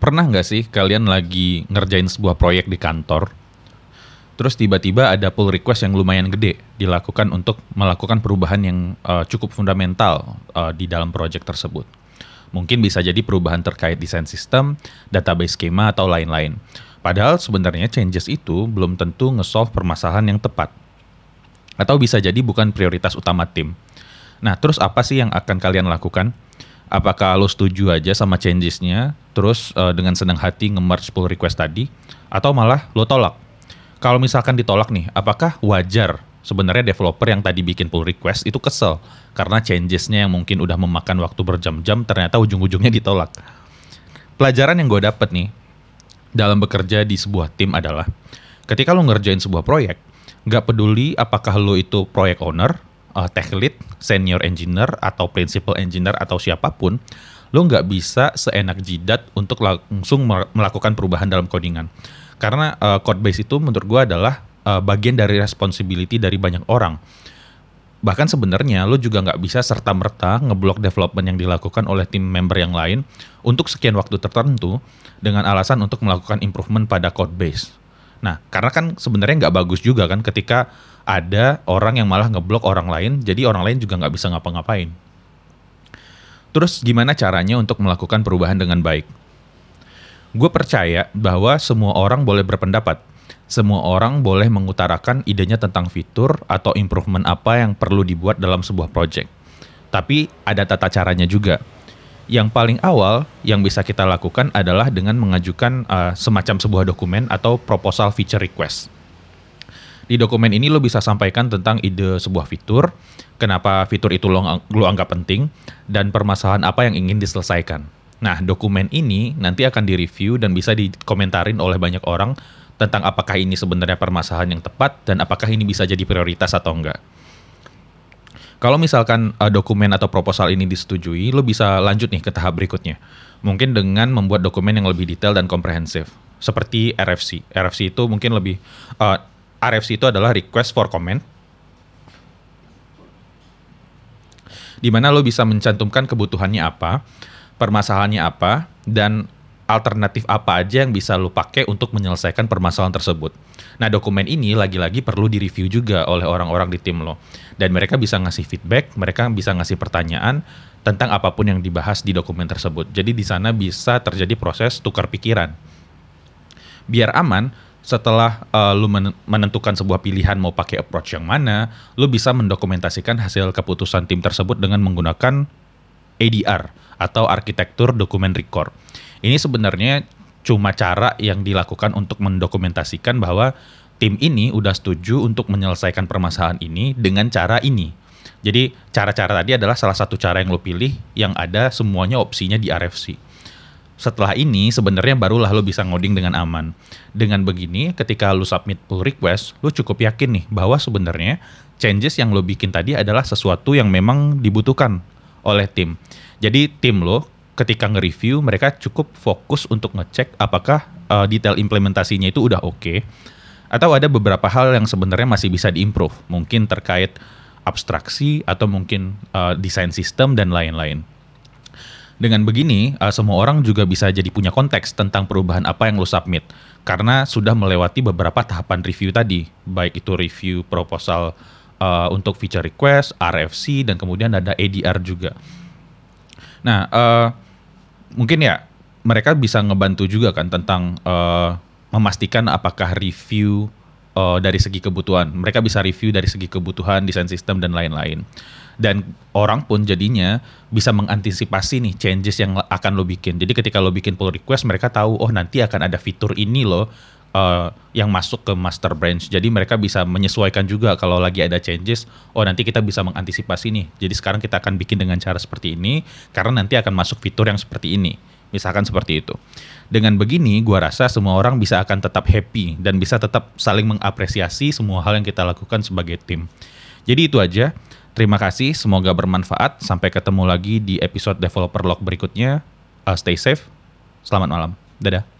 Pernah nggak sih kalian lagi ngerjain sebuah proyek di kantor, terus tiba-tiba ada pull request yang lumayan gede dilakukan untuk melakukan perubahan yang uh, cukup fundamental uh, di dalam proyek tersebut. Mungkin bisa jadi perubahan terkait desain sistem, database skema, atau lain-lain. Padahal sebenarnya changes itu belum tentu nge-solve permasalahan yang tepat. Atau bisa jadi bukan prioritas utama tim. Nah, terus apa sih yang akan kalian lakukan? Apakah lo setuju aja sama changesnya, terus uh, dengan senang hati nge-merge pull request tadi, atau malah lo tolak? Kalau misalkan ditolak nih, apakah wajar sebenarnya developer yang tadi bikin pull request itu kesel karena changesnya yang mungkin udah memakan waktu berjam-jam ternyata ujung-ujungnya ditolak? Pelajaran yang gue dapet nih dalam bekerja di sebuah tim adalah ketika lo ngerjain sebuah proyek, nggak peduli apakah lo itu proyek owner uh, tech lead, senior engineer atau principal engineer atau siapa pun, lo nggak bisa seenak jidat untuk langsung melakukan perubahan dalam codingan. Karena uh, code base itu menurut gue adalah uh, bagian dari responsibility dari banyak orang. Bahkan sebenarnya lo juga nggak bisa serta-merta ngeblok development yang dilakukan oleh tim member yang lain untuk sekian waktu tertentu dengan alasan untuk melakukan improvement pada code base. Nah, karena kan sebenarnya nggak bagus juga kan ketika ada orang yang malah ngeblok orang lain, jadi orang lain juga nggak bisa ngapa-ngapain. Terus gimana caranya untuk melakukan perubahan dengan baik? Gue percaya bahwa semua orang boleh berpendapat. Semua orang boleh mengutarakan idenya tentang fitur atau improvement apa yang perlu dibuat dalam sebuah project. Tapi ada tata caranya juga. Yang paling awal yang bisa kita lakukan adalah dengan mengajukan uh, semacam sebuah dokumen atau proposal feature request di dokumen ini lo bisa sampaikan tentang ide sebuah fitur, kenapa fitur itu lo, lo anggap penting, dan permasalahan apa yang ingin diselesaikan. Nah, dokumen ini nanti akan direview dan bisa dikomentarin oleh banyak orang tentang apakah ini sebenarnya permasalahan yang tepat dan apakah ini bisa jadi prioritas atau enggak. Kalau misalkan uh, dokumen atau proposal ini disetujui, lo bisa lanjut nih ke tahap berikutnya. Mungkin dengan membuat dokumen yang lebih detail dan komprehensif, seperti RFC. RFC itu mungkin lebih uh, RFC itu adalah request for comment. Di mana lo bisa mencantumkan kebutuhannya apa, permasalahannya apa, dan alternatif apa aja yang bisa lo pakai untuk menyelesaikan permasalahan tersebut. Nah, dokumen ini lagi-lagi perlu direview juga oleh orang-orang di tim lo. Dan mereka bisa ngasih feedback, mereka bisa ngasih pertanyaan tentang apa pun yang dibahas di dokumen tersebut. Jadi di sana bisa terjadi proses tukar pikiran. Biar aman, setelah uh, lu menentukan sebuah pilihan mau pakai approach yang mana, lu bisa mendokumentasikan hasil keputusan tim tersebut dengan menggunakan ADR atau arsitektur dokumen record. Ini sebenarnya cuma cara yang dilakukan untuk mendokumentasikan bahwa tim ini udah setuju untuk menyelesaikan permasalahan ini dengan cara ini. Jadi cara-cara tadi adalah salah satu cara yang lo pilih yang ada semuanya opsinya di RFC setelah ini sebenarnya barulah lo bisa ngoding dengan aman. Dengan begini, ketika lo submit pull request, lo cukup yakin nih bahwa sebenarnya changes yang lo bikin tadi adalah sesuatu yang memang dibutuhkan oleh tim. Jadi tim lo ketika nge-review mereka cukup fokus untuk ngecek apakah uh, detail implementasinya itu udah oke okay, atau ada beberapa hal yang sebenarnya masih bisa diimprove, mungkin terkait abstraksi atau mungkin uh, desain sistem dan lain-lain. Dengan begini, uh, semua orang juga bisa jadi punya konteks tentang perubahan apa yang lo submit. Karena sudah melewati beberapa tahapan review tadi, baik itu review proposal uh, untuk feature request, RFC, dan kemudian ada ADR juga. Nah, uh, mungkin ya mereka bisa ngebantu juga kan tentang uh, memastikan apakah review uh, dari segi kebutuhan. Mereka bisa review dari segi kebutuhan, desain sistem, dan lain-lain dan orang pun jadinya bisa mengantisipasi nih changes yang akan lo bikin. Jadi ketika lo bikin pull request mereka tahu oh nanti akan ada fitur ini loh uh, yang masuk ke master branch. Jadi mereka bisa menyesuaikan juga kalau lagi ada changes. Oh nanti kita bisa mengantisipasi nih. Jadi sekarang kita akan bikin dengan cara seperti ini karena nanti akan masuk fitur yang seperti ini. Misalkan seperti itu. Dengan begini, gua rasa semua orang bisa akan tetap happy dan bisa tetap saling mengapresiasi semua hal yang kita lakukan sebagai tim. Jadi itu aja. Terima kasih, semoga bermanfaat. Sampai ketemu lagi di episode Developer Log berikutnya. Uh, stay safe. Selamat malam. Dadah.